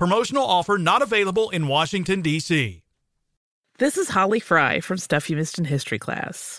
Promotional offer not available in Washington, D.C. This is Holly Fry from Stuff You Missed in History class.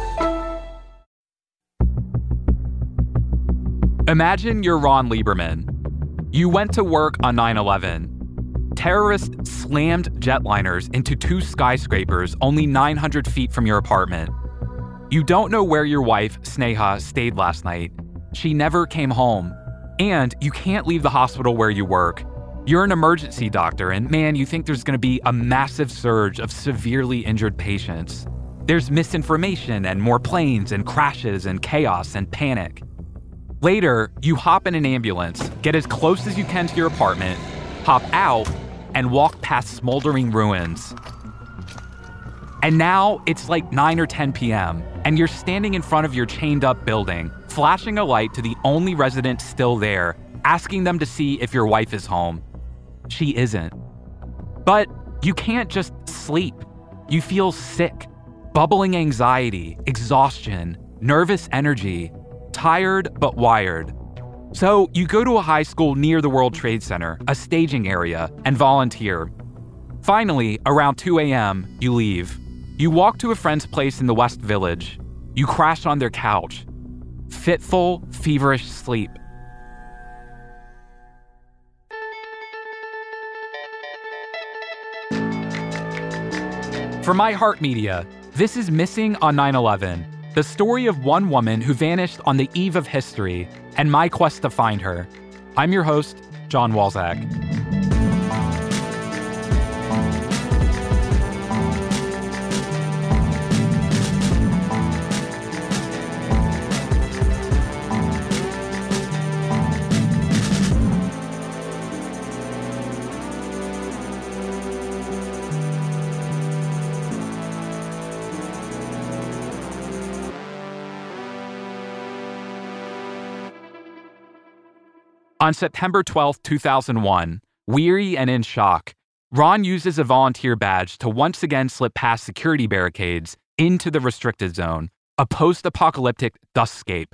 Imagine you're Ron Lieberman. You went to work on 9 11. Terrorists slammed jetliners into two skyscrapers only 900 feet from your apartment. You don't know where your wife, Sneha, stayed last night. She never came home. And you can't leave the hospital where you work. You're an emergency doctor, and man, you think there's going to be a massive surge of severely injured patients. There's misinformation and more planes and crashes and chaos and panic. Later, you hop in an ambulance, get as close as you can to your apartment, hop out, and walk past smoldering ruins. And now it's like 9 or 10 p.m., and you're standing in front of your chained up building, flashing a light to the only resident still there, asking them to see if your wife is home. She isn't. But you can't just sleep. You feel sick, bubbling anxiety, exhaustion, nervous energy, tired but wired. So you go to a high school near the World Trade Center, a staging area, and volunteer. Finally, around 2 a.m., you leave. You walk to a friend's place in the West Village. You crash on their couch. Fitful, feverish sleep. For iHeartMedia, this is Missing on 9 11 the story of one woman who vanished on the eve of history and my quest to find her. I'm your host, John Walzak. On September 12, 2001, weary and in shock, Ron uses a volunteer badge to once again slip past security barricades into the restricted zone, a post apocalyptic dustscape.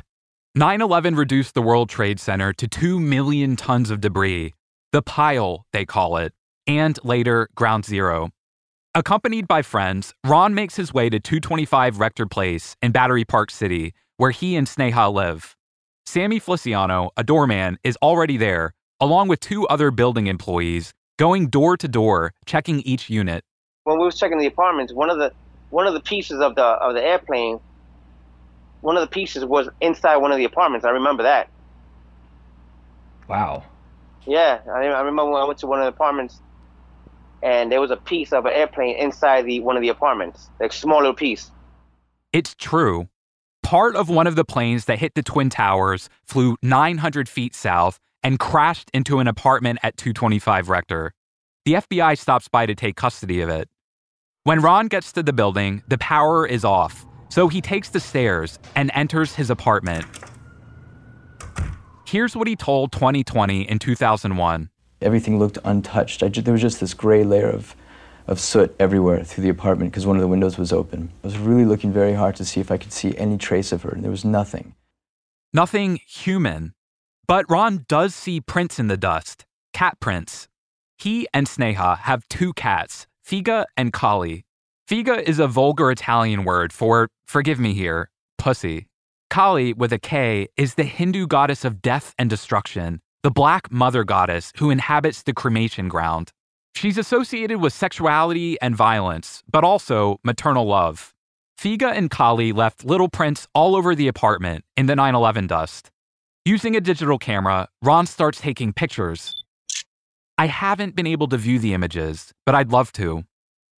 9 11 reduced the World Trade Center to 2 million tons of debris, the pile, they call it, and later Ground Zero. Accompanied by friends, Ron makes his way to 225 Rector Place in Battery Park City, where he and Sneha live. Sammy Feliciano, a doorman, is already there, along with two other building employees, going door to door, checking each unit. When we was checking the apartments, one of the one of the pieces of the of the airplane, one of the pieces was inside one of the apartments. I remember that. Wow. Yeah, I, I remember when I went to one of the apartments, and there was a piece of an airplane inside the one of the apartments, like small little piece. It's true. Part of one of the planes that hit the Twin Towers flew 900 feet south and crashed into an apartment at 225 Rector. The FBI stops by to take custody of it. When Ron gets to the building, the power is off, so he takes the stairs and enters his apartment. Here's what he told 2020 in 2001. Everything looked untouched. Just, there was just this gray layer of, of soot everywhere through the apartment because one of the windows was open. I was really looking very hard to see if I could see any trace of her, and there was nothing. Nothing human. But Ron does see prints in the dust cat prints. He and Sneha have two cats, Figa and Kali. Figa is a vulgar Italian word for, forgive me here, pussy. Kali, with a K, is the Hindu goddess of death and destruction, the black mother goddess who inhabits the cremation ground. She's associated with sexuality and violence, but also maternal love. Figa and Kali left little prints all over the apartment in the 9 11 dust. Using a digital camera, Ron starts taking pictures. I haven't been able to view the images, but I'd love to.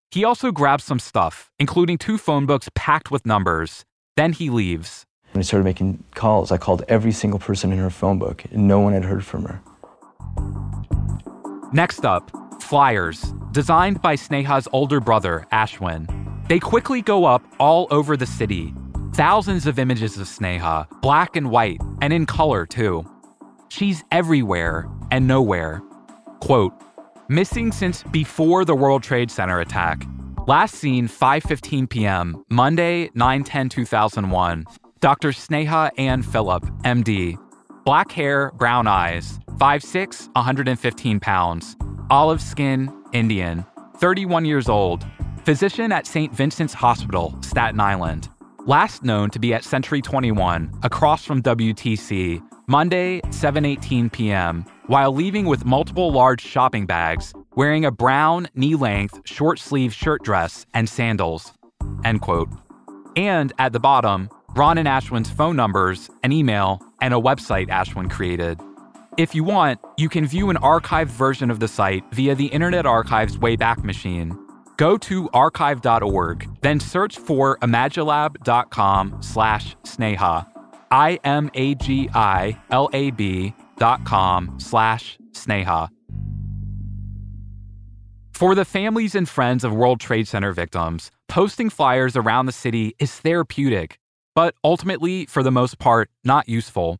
He also grabs some stuff, including two phone books packed with numbers. Then he leaves. When I started making calls, I called every single person in her phone book, and no one had heard from her. Next up, flyers, designed by Sneha's older brother, Ashwin. They quickly go up all over the city. Thousands of images of Sneha, black and white, and in color too. She's everywhere and nowhere. Quote, missing since before the World Trade Center attack. Last seen 5:15 p.m. Monday, 9/10/2001. Dr. Sneha Ann Phillip, MD. Black hair, brown eyes, 5'6, 115 pounds. Olive skin, Indian. 31 years old. Physician at St. Vincent's Hospital, Staten Island. Last known to be at Century 21, across from WTC, Monday, 7:18 p.m., while leaving with multiple large shopping bags, wearing a brown knee-length short-sleeve shirt dress and sandals. End quote. And at the bottom, Ron and Ashwin's phone numbers, an email, and a website Ashwin created. If you want, you can view an archived version of the site via the Internet Archive's Wayback Machine. Go to archive.org, then search for imagilab.com slash sneha, I-M-A-G-I-L-A-B dot com slash sneha. For the families and friends of World Trade Center victims, posting flyers around the city is therapeutic but ultimately, for the most part, not useful.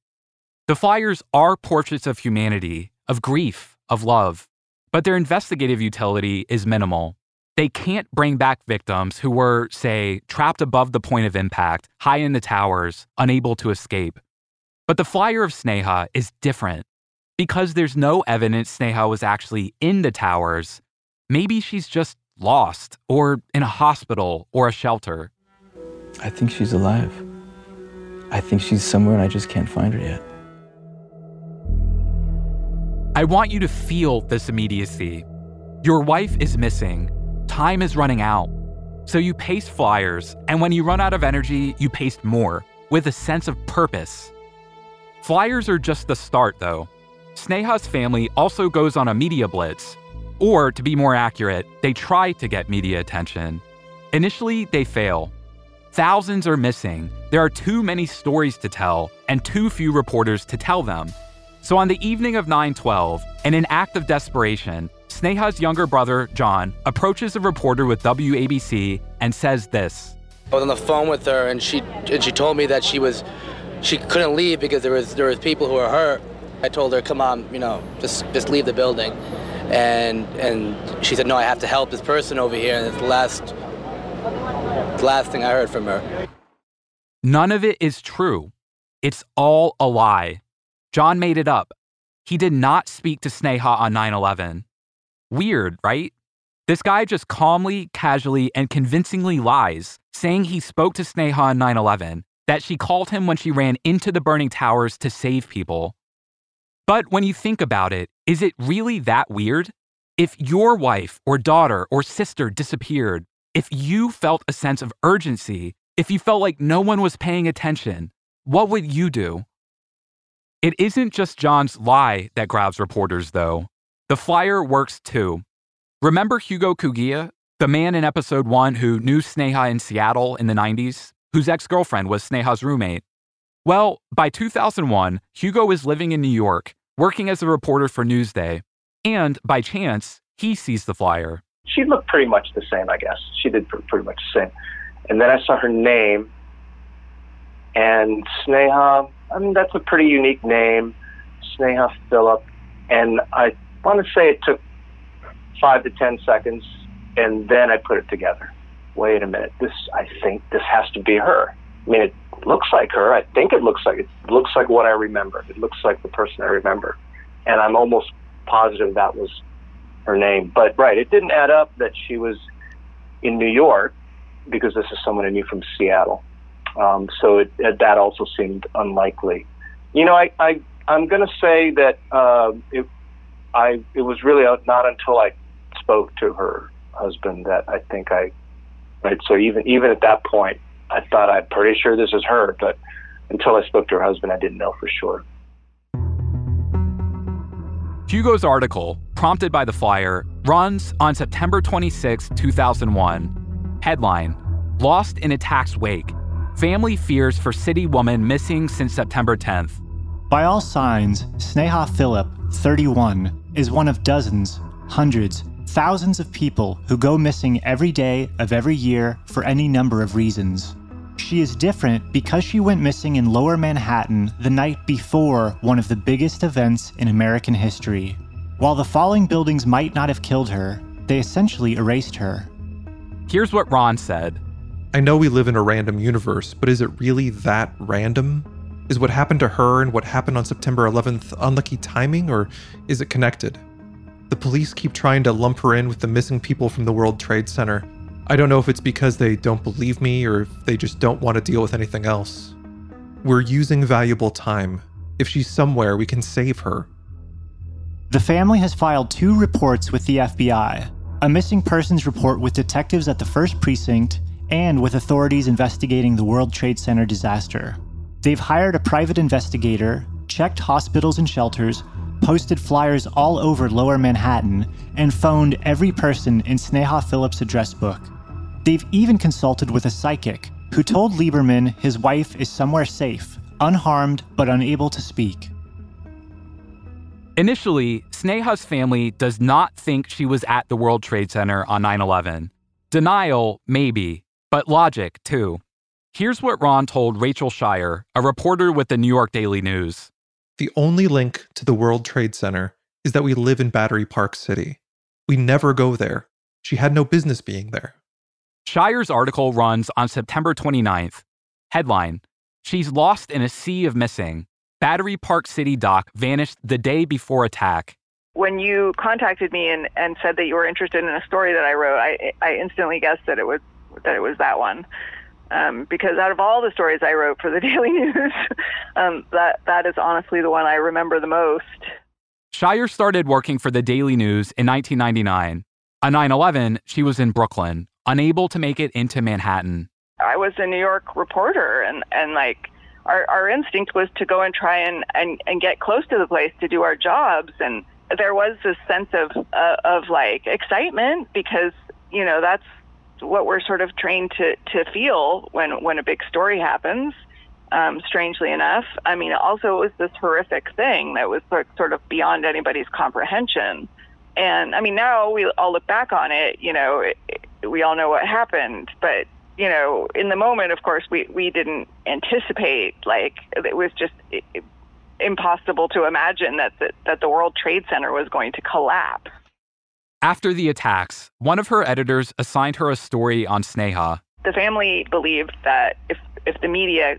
The flyers are portraits of humanity, of grief, of love, but their investigative utility is minimal. They can't bring back victims who were, say, trapped above the point of impact, high in the towers, unable to escape. But the flyer of Sneha is different. Because there's no evidence Sneha was actually in the towers, maybe she's just lost, or in a hospital or a shelter. I think she's alive. I think she's somewhere and I just can't find her yet. I want you to feel this immediacy. Your wife is missing. Time is running out. So you paste flyers, and when you run out of energy, you paste more with a sense of purpose. Flyers are just the start, though. Sneha's family also goes on a media blitz. Or, to be more accurate, they try to get media attention. Initially, they fail. Thousands are missing. There are too many stories to tell and too few reporters to tell them. So on the evening of 9/12, in an act of desperation, Sneha's younger brother, John, approaches a reporter with WABC and says this. I was on the phone with her and she and she told me that she was she couldn't leave because there was there was people who were hurt. I told her, "Come on, you know, just just leave the building." And and she said, "No, I have to help this person over here." And it's the last the last thing I heard from her. None of it is true. It's all a lie. John made it up. He did not speak to Sneha on 9 11. Weird, right? This guy just calmly, casually, and convincingly lies, saying he spoke to Sneha on 9 11, that she called him when she ran into the burning towers to save people. But when you think about it, is it really that weird? If your wife or daughter or sister disappeared, if you felt a sense of urgency, if you felt like no one was paying attention, what would you do? It isn't just John's lie that grabs reporters, though. The flyer works too. Remember Hugo Kugiya, the man in episode one who knew Sneha in Seattle in the 90s, whose ex girlfriend was Sneha's roommate? Well, by 2001, Hugo is living in New York, working as a reporter for Newsday, and by chance, he sees the flyer. She looked pretty much the same, I guess. She did pretty much the same. And then I saw her name, and Sneha, I mean, that's a pretty unique name, Sneha Phillip. And I want to say it took five to 10 seconds, and then I put it together. Wait a minute, this, I think this has to be her. I mean, it looks like her. I think it looks like it looks like what I remember. It looks like the person I remember. And I'm almost positive that was her name. But right, it didn't add up that she was in New York because this is someone I knew from Seattle. Um, so it, it, that also seemed unlikely. You know, I, I I'm going to say that uh, it I it was really not until I spoke to her husband that I think I right. So even even at that point, I thought I'm pretty sure this is her, but until I spoke to her husband, I didn't know for sure. Hugo's article, prompted by the flyer, runs on September 26, 2001. Headline Lost in attack's wake. Family fears for city woman missing since September 10th. By all signs, Sneha Phillip, 31, is one of dozens, hundreds, thousands of people who go missing every day of every year for any number of reasons. She is different because she went missing in lower Manhattan the night before one of the biggest events in American history. While the falling buildings might not have killed her, they essentially erased her. Here's what Ron said I know we live in a random universe, but is it really that random? Is what happened to her and what happened on September 11th unlucky timing, or is it connected? The police keep trying to lump her in with the missing people from the World Trade Center, I don't know if it's because they don't believe me or if they just don't want to deal with anything else. We're using valuable time. If she's somewhere, we can save her. The family has filed two reports with the FBI a missing persons report with detectives at the 1st Precinct and with authorities investigating the World Trade Center disaster. They've hired a private investigator, checked hospitals and shelters, posted flyers all over lower Manhattan, and phoned every person in Sneha Phillips' address book. They've even consulted with a psychic who told Lieberman his wife is somewhere safe, unharmed but unable to speak. Initially, Sneha's family does not think she was at the World Trade Center on 9 11. Denial, maybe, but logic, too. Here's what Ron told Rachel Shire, a reporter with the New York Daily News. The only link to the World Trade Center is that we live in Battery Park City. We never go there. She had no business being there. Shire's article runs on September 29th. Headline She's lost in a sea of missing. Battery Park City doc vanished the day before attack. When you contacted me and, and said that you were interested in a story that I wrote, I, I instantly guessed that it was that it was that one. Um, because out of all the stories I wrote for the Daily News, um, that that is honestly the one I remember the most. Shire started working for the Daily News in 1999. On 9 11, she was in Brooklyn, unable to make it into Manhattan. I was a New York reporter, and, and like our, our instinct was to go and try and, and, and get close to the place to do our jobs. And there was this sense of, uh, of like excitement because, you know, that's what we're sort of trained to, to feel when, when a big story happens. Um, strangely enough, I mean, also it was this horrific thing that was sort of beyond anybody's comprehension. And I mean, now we all look back on it, you know, it, we all know what happened, but you know, in the moment, of course, we we didn't anticipate like it was just impossible to imagine that the, that the World Trade Center was going to collapse. After the attacks, one of her editors assigned her a story on Sneha. The family believed that if if the media,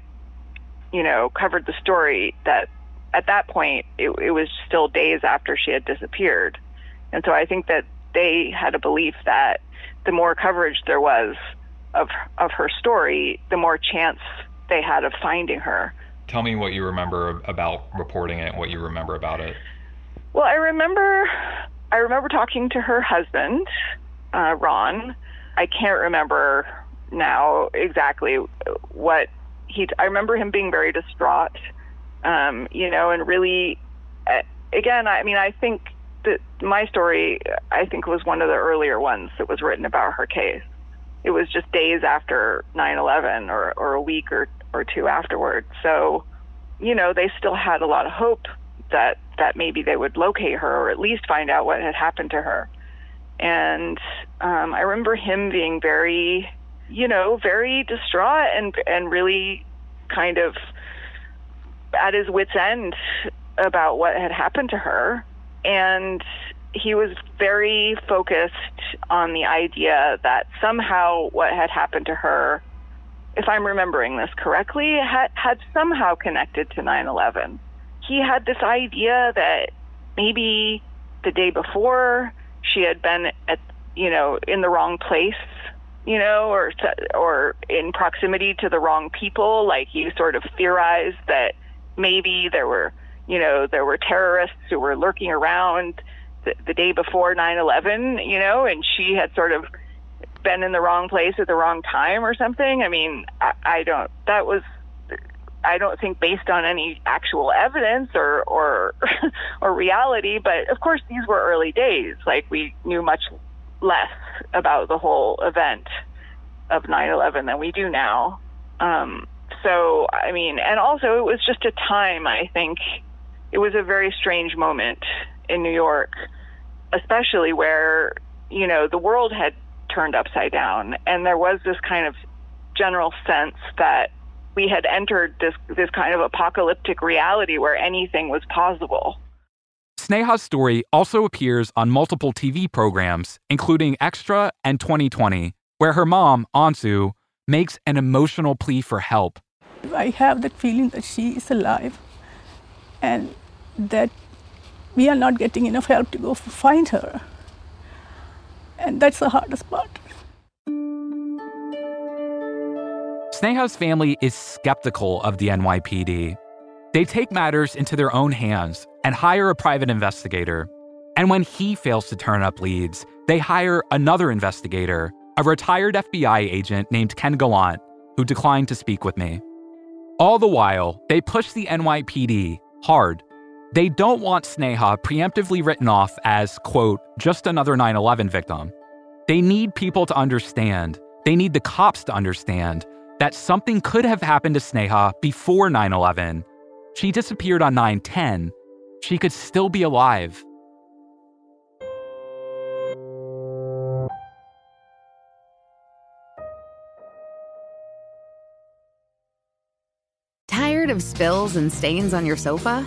you know, covered the story, that at that point it, it was still days after she had disappeared and so I think that they had a belief that the more coverage there was of of her story, the more chance they had of finding her. Tell me what you remember about reporting it, what you remember about it. Well, I remember I remember talking to her husband, uh, Ron. I can't remember now exactly what he. I remember him being very distraught, um, you know, and really, uh, again, I mean, I think that my story, I think, was one of the earlier ones that was written about her case. It was just days after 9/11, or or a week or or two afterward. So, you know, they still had a lot of hope that that maybe they would locate her or at least find out what had happened to her. And um, I remember him being very, you know, very distraught and and really kind of at his wits end about what had happened to her. And he was very focused on the idea that somehow what had happened to her, if I'm remembering this correctly, had, had somehow connected to 9 11 he had this idea that maybe the day before she had been at you know in the wrong place you know or or in proximity to the wrong people. Like he sort of theorized that maybe there were you know there were terrorists who were lurking around the, day before 9/11 you know and she had sort of been in the wrong place at the wrong time or something i mean i, I don't that was I don't think based on any actual evidence or or or reality, but of course these were early days. Like we knew much less about the whole event of 9/11 than we do now. Um, so I mean, and also it was just a time. I think it was a very strange moment in New York, especially where you know the world had turned upside down, and there was this kind of general sense that we had entered this this kind of apocalyptic reality where anything was possible. Sneha's story also appears on multiple TV programs, including Extra and 2020, where her mom, Ansu, makes an emotional plea for help. I have that feeling that she is alive and that we are not getting enough help to go find her. And that's the hardest part. Sneha's family is skeptical of the NYPD. They take matters into their own hands and hire a private investigator. And when he fails to turn up leads, they hire another investigator, a retired FBI agent named Ken Gallant, who declined to speak with me. All the while, they push the NYPD hard. They don't want Sneha preemptively written off as, quote, just another 9 11 victim. They need people to understand, they need the cops to understand that something could have happened to Sneha before 9 11. She disappeared on 9 10. She could still be alive. Tired of spills and stains on your sofa?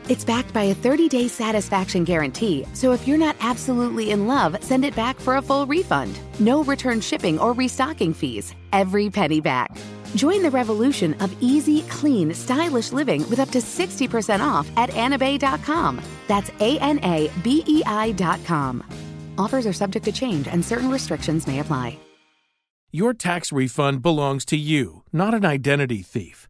It's backed by a 30 day satisfaction guarantee, so if you're not absolutely in love, send it back for a full refund. No return shipping or restocking fees. Every penny back. Join the revolution of easy, clean, stylish living with up to 60% off at anabei.com. That's A N A B E I.com. Offers are subject to change and certain restrictions may apply. Your tax refund belongs to you, not an identity thief.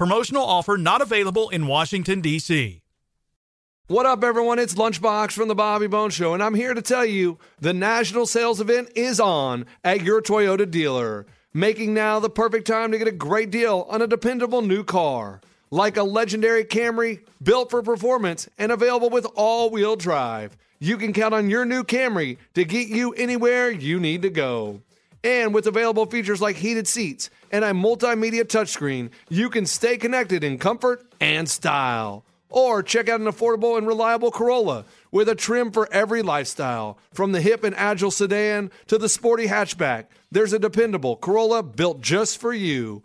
Promotional offer not available in Washington, D.C. What up, everyone? It's Lunchbox from the Bobby Bones Show, and I'm here to tell you the national sales event is on at your Toyota dealer, making now the perfect time to get a great deal on a dependable new car. Like a legendary Camry, built for performance and available with all wheel drive. You can count on your new Camry to get you anywhere you need to go. And with available features like heated seats and a multimedia touchscreen, you can stay connected in comfort and style. Or check out an affordable and reliable Corolla with a trim for every lifestyle. From the hip and agile sedan to the sporty hatchback, there's a dependable Corolla built just for you.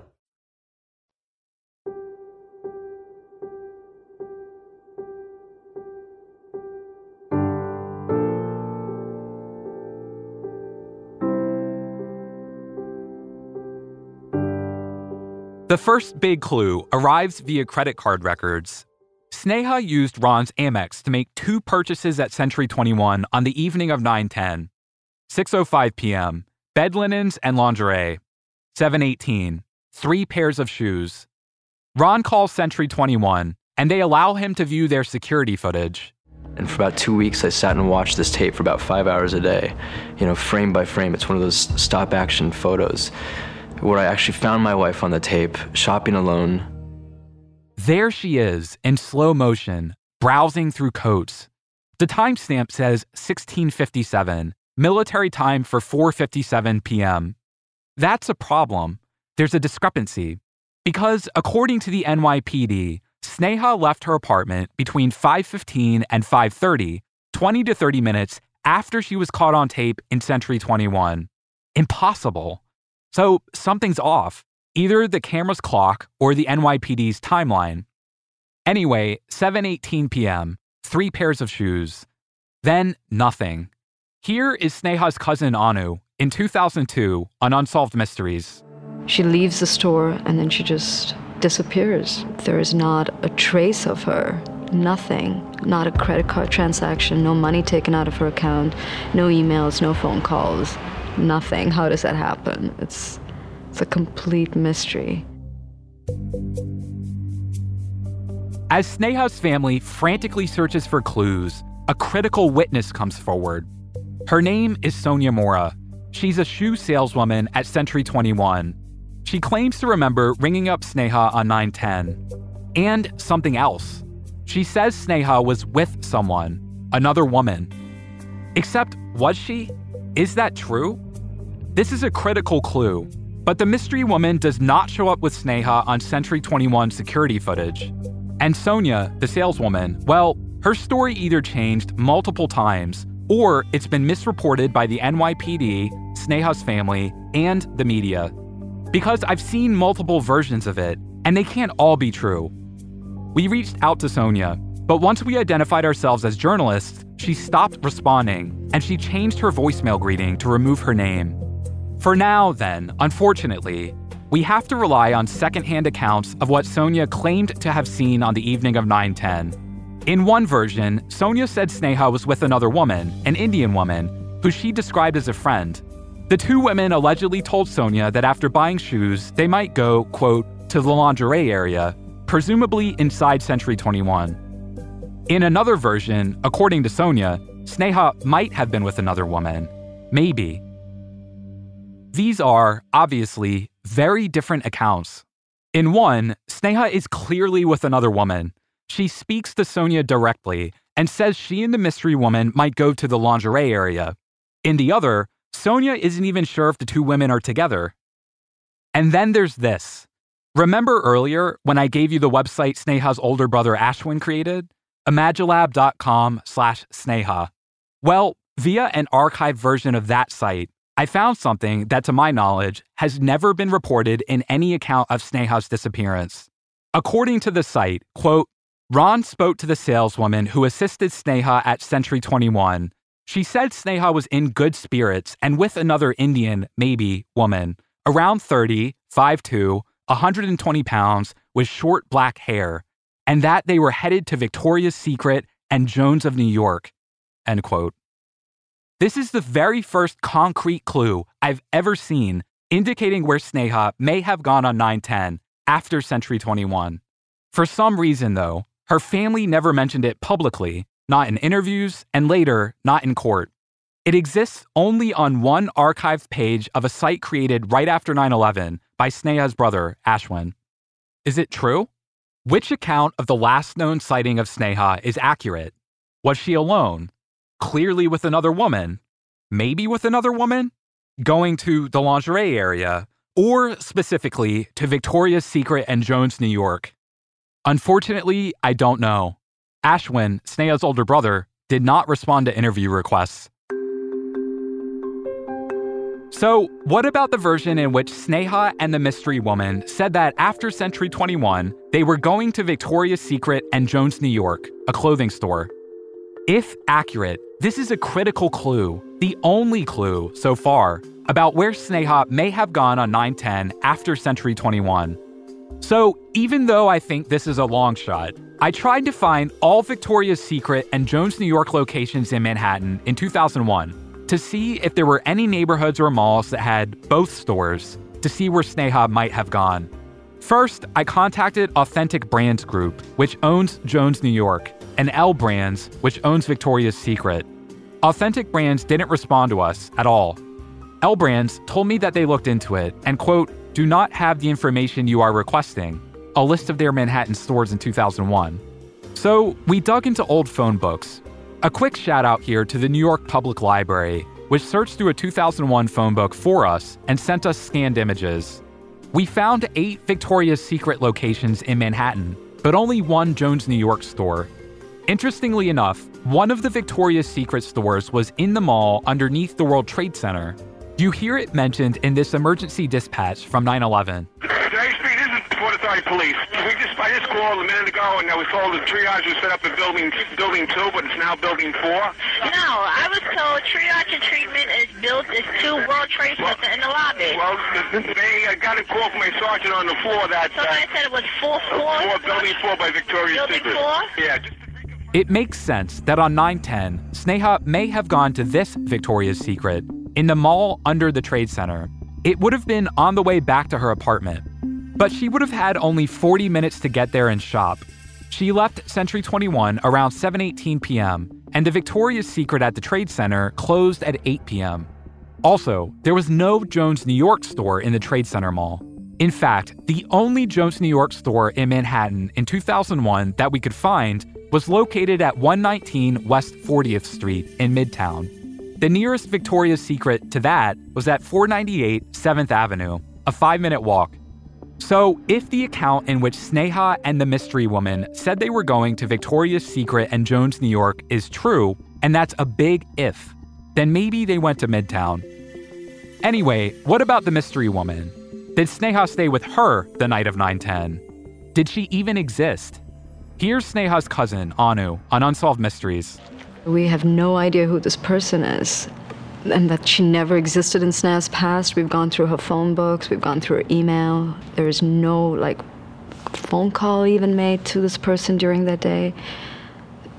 The first big clue arrives via credit card records. Sneha used Ron's Amex to make two purchases at Century 21 on the evening of 9:10. 6:05 p.m. Bed linens and lingerie. 7:18. Three pairs of shoes. Ron calls Century 21 and they allow him to view their security footage. And for about two weeks, I sat and watched this tape for about five hours a day, you know, frame by frame. It's one of those stop action photos where I actually found my wife on the tape, shopping alone. There she is in slow motion, browsing through coats. The timestamp says 1657, military time for 4:57 p.m. That's a problem. There's a discrepancy because according to the NYPD, Sneha left her apartment between 5:15 and 5:30, 20 to 30 minutes after she was caught on tape in Century 21. Impossible. So something's off, either the camera's clock or the NYPD's timeline. Anyway, 7:18 p.m., three pairs of shoes. Then nothing. Here is Sneha's cousin Anu in 2002 on Unsolved Mysteries. She leaves the store and then she just disappears. There is not a trace of her. Nothing. Not a credit card transaction, no money taken out of her account, no emails, no phone calls nothing. How does that happen? It's it's a complete mystery. As Sneha's family frantically searches for clues, a critical witness comes forward. Her name is Sonia Mora. She's a shoe saleswoman at Century 21. She claims to remember ringing up Sneha on 910. And something else. She says Sneha was with someone, another woman. Except, was she? Is that true? This is a critical clue, but the mystery woman does not show up with Sneha on Century 21 security footage. And Sonia, the saleswoman, well, her story either changed multiple times or it's been misreported by the NYPD, Sneha's family, and the media. Because I've seen multiple versions of it, and they can't all be true. We reached out to Sonia, But once we identified ourselves as journalists, she stopped responding and she changed her voicemail greeting to remove her name. For now, then, unfortunately, we have to rely on secondhand accounts of what Sonia claimed to have seen on the evening of 910. In one version, Sonia said Sneha was with another woman, an Indian woman, who she described as a friend. The two women allegedly told Sonia that after buying shoes, they might go, quote, to the lingerie area, presumably inside Century 21. In another version, according to Sonia, Sneha might have been with another woman. Maybe. These are, obviously, very different accounts. In one, Sneha is clearly with another woman. She speaks to Sonia directly and says she and the mystery woman might go to the lingerie area. In the other, Sonia isn't even sure if the two women are together. And then there's this. Remember earlier when I gave you the website Sneha's older brother Ashwin created? imagilab.com slash Sneha. Well, via an archived version of that site, I found something that, to my knowledge, has never been reported in any account of Sneha's disappearance. According to the site, quote, Ron spoke to the saleswoman who assisted Sneha at Century 21. She said Sneha was in good spirits and with another Indian, maybe, woman, around 30, 5'2, 120 pounds, with short black hair, and that they were headed to Victoria's Secret and Jones of New York. End quote. This is the very first concrete clue I've ever seen indicating where Sneha may have gone on 910 after Century 21. For some reason, though, her family never mentioned it publicly, not in interviews, and later, not in court. It exists only on one archived page of a site created right after 9 11 by Sneha's brother, Ashwin. Is it true? Which account of the last known sighting of Sneha is accurate? Was she alone? Clearly with another woman? Maybe with another woman? Going to the lingerie area? Or specifically to Victoria's Secret and Jones, New York? Unfortunately, I don't know. Ashwin, Sneha's older brother, did not respond to interview requests. So, what about the version in which Sneha and the mystery woman said that after Century 21, they were going to Victoria's Secret and Jones, New York, a clothing store? If accurate, this is a critical clue, the only clue so far, about where Sneha may have gone on 910 after Century 21. So, even though I think this is a long shot, I tried to find all Victoria's Secret and Jones, New York locations in Manhattan in 2001 to see if there were any neighborhoods or malls that had both stores to see where Sneha might have gone. First, I contacted Authentic Brands Group, which owns Jones, New York, and L Brands, which owns Victoria's Secret. Authentic Brands didn't respond to us at all. L Brands told me that they looked into it and, quote, do not have the information you are requesting, a list of their Manhattan stores in 2001. So we dug into old phone books, a quick shout out here to the New York Public Library, which searched through a 2001 phone book for us and sent us scanned images. We found eight Victoria's Secret locations in Manhattan, but only one Jones New York store. Interestingly enough, one of the Victoria's Secret stores was in the mall underneath the World Trade Center. You hear it mentioned in this emergency dispatch from 9 11. Port Police. We just I just called a minute ago and I was told the triage was set up in building building two, but it's now building four. No, I was told triage and treatment is built is two World Trade Center in the lobby. Well, they uh, got a call from a sergeant on the floor that somebody uh, said it was four four. Four building four by Victoria's building Secret. Four? Yeah. It makes sense that on 910, Sneha may have gone to this Victoria's Secret in the mall under the Trade Center. It would have been on the way back to her apartment. But she would have had only 40 minutes to get there and shop. She left Century 21 around 7:18 p.m., and the Victoria's Secret at the Trade Center closed at 8 p.m. Also, there was no Jones New York store in the Trade Center mall. In fact, the only Jones New York store in Manhattan in 2001 that we could find was located at 119 West 40th Street in Midtown. The nearest Victoria's Secret to that was at 498 7th Avenue, a five minute walk. So, if the account in which Sneha and the mystery woman said they were going to Victoria's Secret and Jones, New York is true, and that's a big if, then maybe they went to Midtown. Anyway, what about the mystery woman? Did Sneha stay with her the night of 910? Did she even exist? Here's Sneha's cousin, Anu, on Unsolved Mysteries. We have no idea who this person is. And that she never existed in Sneha's past. We've gone through her phone books, we've gone through her email. There is no, like, phone call even made to this person during that day.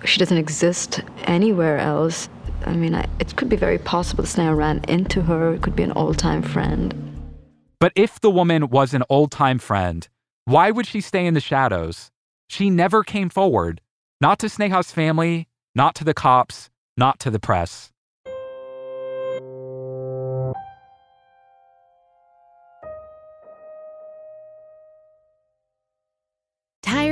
She doesn't exist anywhere else. I mean, I, it could be very possible that Sneha ran into her. It could be an old time friend. But if the woman was an old time friend, why would she stay in the shadows? She never came forward. Not to Sneha's family, not to the cops, not to the press.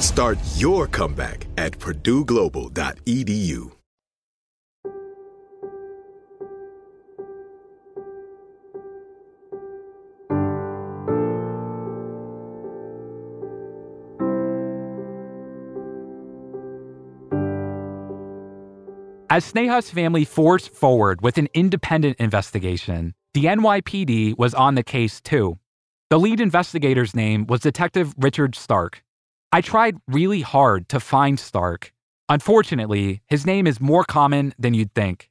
Start your comeback at purdueglobal.edu. As Sneha's family forced forward with an independent investigation, the NYPD was on the case too. The lead investigator's name was Detective Richard Stark. I tried really hard to find Stark. Unfortunately, his name is more common than you'd think.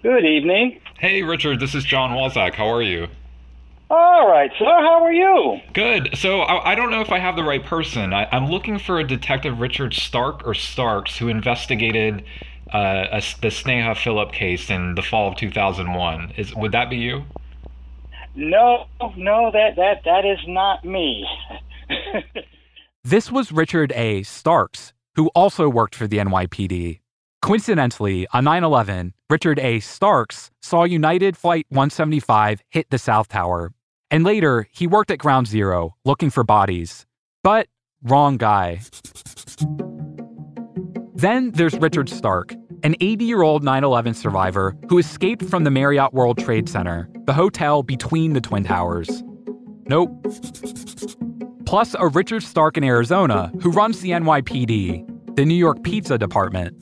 Good evening. Hey, Richard, this is Jon Walczak. How are you? All right, sir. How are you? Good. So I, I don't know if I have the right person. I, I'm looking for a Detective Richard Stark or Starks who investigated uh, a, the Sneha Philip case in the fall of 2001. Is would that be you? No, no, that that that is not me. This was Richard A. Starks, who also worked for the NYPD. Coincidentally, on 9 11, Richard A. Starks saw United Flight 175 hit the South Tower. And later, he worked at Ground Zero looking for bodies. But wrong guy. Then there's Richard Stark, an 80 year old 9 11 survivor who escaped from the Marriott World Trade Center, the hotel between the Twin Towers. Nope. Plus, a Richard Stark in Arizona who runs the NYPD, the New York Pizza Department.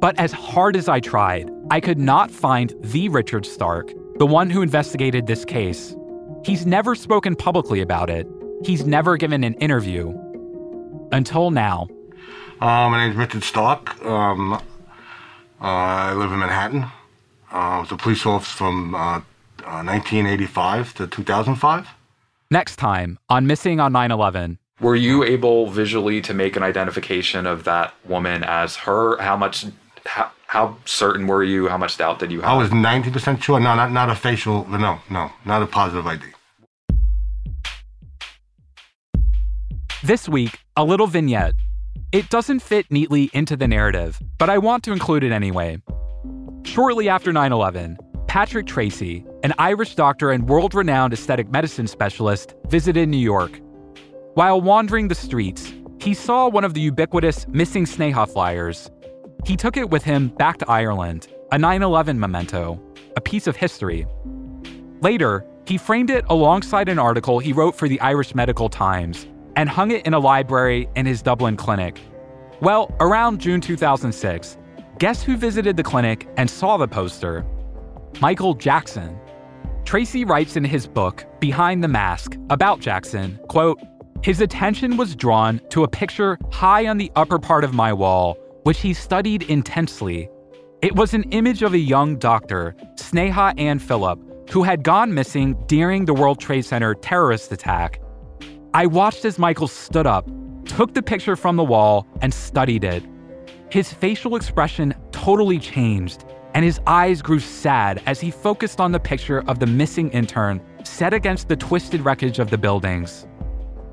But as hard as I tried, I could not find the Richard Stark, the one who investigated this case. He's never spoken publicly about it. He's never given an interview. Until now. Uh, my is Richard Stark. Um, uh, I live in Manhattan. Uh, I was a police officer from uh, 1985 to 2005. Next time on Missing on 9 11. Were you able visually to make an identification of that woman as her? How much, how, how certain were you? How much doubt did you have? I was 90% sure. No, not, not a facial, no, no, not a positive ID. This week, a little vignette. It doesn't fit neatly into the narrative, but I want to include it anyway. Shortly after 9 11, Patrick Treacy, an Irish doctor and world renowned aesthetic medicine specialist, visited New York. While wandering the streets, he saw one of the ubiquitous missing Sneha flyers. He took it with him back to Ireland, a 9 11 memento, a piece of history. Later, he framed it alongside an article he wrote for the Irish Medical Times and hung it in a library in his Dublin clinic. Well, around June 2006, guess who visited the clinic and saw the poster? Michael Jackson. Treacy writes in his book, Behind the Mask, about Jackson, quote, his attention was drawn to a picture high on the upper part of my wall, which he studied intensely. It was an image of a young doctor, Sneha Anne Philip, who had gone missing during the World Trade Center terrorist attack. I watched as Michael stood up, took the picture from the wall, and studied it. His facial expression totally changed, and his eyes grew sad as he focused on the picture of the missing intern set against the twisted wreckage of the buildings.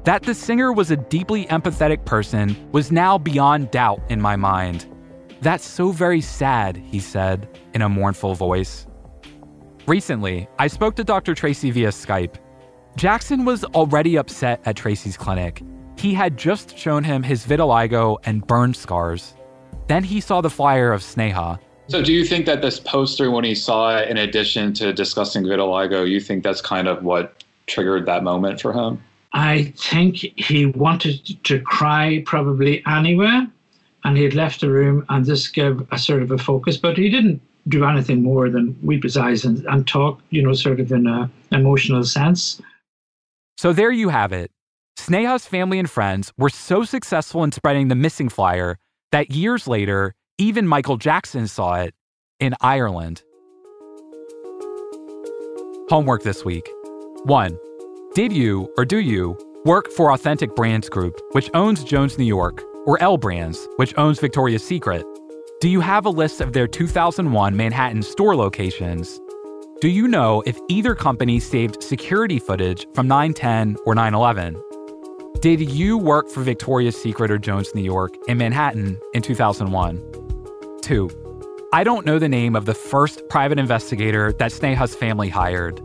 That the singer was a deeply empathetic person was now beyond doubt in my mind. That's so very sad, he said in a mournful voice. Recently, I spoke to Dr. Treacy via Skype. Jackson was already upset at Treacy's clinic. He had just shown him his vitiligo and burn scars. Then he saw the flyer of Sneha. So, do you think that this poster, when he saw it, in addition to discussing vitiligo, you think that's kind of what triggered that moment for him? I think he wanted to cry probably anywhere, and he had left the room, and this gave a sort of a focus, but he didn't do anything more than weep his eyes and, and talk, you know, sort of in an emotional sense. So there you have it. Sneha's family and friends were so successful in spreading the missing flyer that years later, even Michael Jackson saw it in Ireland. Homework this week. 1. Did you, or do you, work for Authentic Brands Group, which owns Jones New York, or L Brands, which owns Victoria's Secret? Do you have a list of their 2001 Manhattan store locations? Do you know if either company saved security footage from 9/10 or 9/11? Did you work for Victoria's Secret or Jones New York in Manhattan in 2001? 2. I don't know the name of the first private investigator that Sneha's family hired.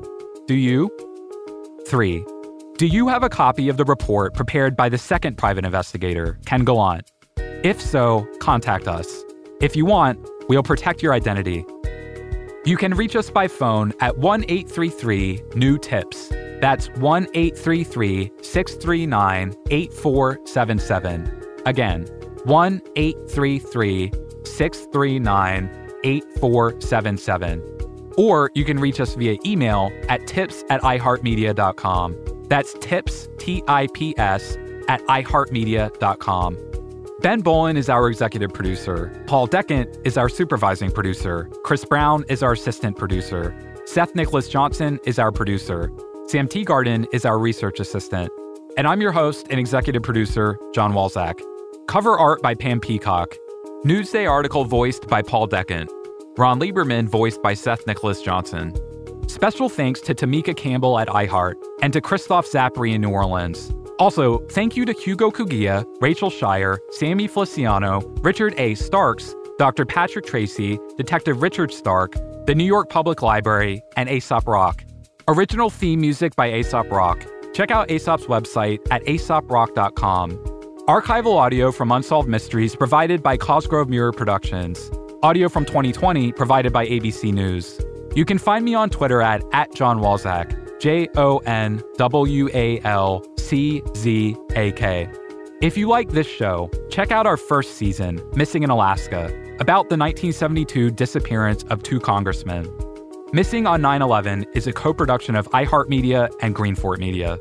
Do you? 3. Do you have a copy of the report prepared by the second private investigator, Ken Gallant? If so, contact us. If you want, we'll protect your identity. You can reach us by phone at 1 833 New Tips. That's 1 833 639 8477. Again, 1 833 639 8477. Or you can reach us via email at tips at iheartmedia.com. That's tips, T I P S, at iheartmedia.com. Ben Bowlin is our executive producer. Paul Decant is our supervising producer. Chris Brown is our assistant producer. Seth Nicholas Johnson is our producer. Sam Teagarden is our research assistant. And I'm your host and executive producer, Jon Walczak. Cover art by Pam Peacock. Newsday article voiced by Paul Decant. Ron Lieberman voiced by Seth Nicholas Johnson. Special thanks to Tamika Campbell at iHeart and to Christoph Zapri in New Orleans. Also, thank you to Hugo Kugiya, Rachel Shire, Sammy Feliciano, Richard A. Starks, Dr. Patrick Treacy, Detective Richard Stark, the New York Public Library, and Aesop Rock. Original theme music by Aesop Rock. Check out Aesop's website at aesoprock.com. Archival audio from Unsolved Mysteries provided by Cosgrove Meurer Productions. Audio from 2020 provided by ABC News. You can find me on Twitter at, at Jon Walczak, J O N W A L C Z A K. If you like this show, check out our first season, Missing in Alaska, about the 1972 disappearance of two congressmen. Missing on 9 11 is a co production of iHeartMedia and Greenfort Media.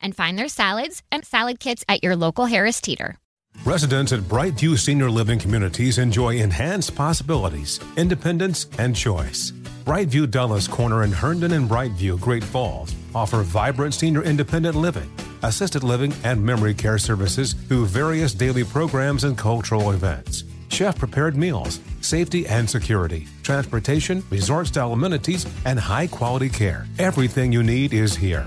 and find their salads and salad kits at your local Harris Teeter. Residents at Brightview Senior Living Communities enjoy enhanced possibilities, independence, and choice. Brightview Dulles Corner in Herndon and Brightview, Great Falls offer vibrant senior independent living, assisted living, and memory care services through various daily programs and cultural events. Chef prepared meals, safety and security, transportation, resort style amenities, and high quality care. Everything you need is here.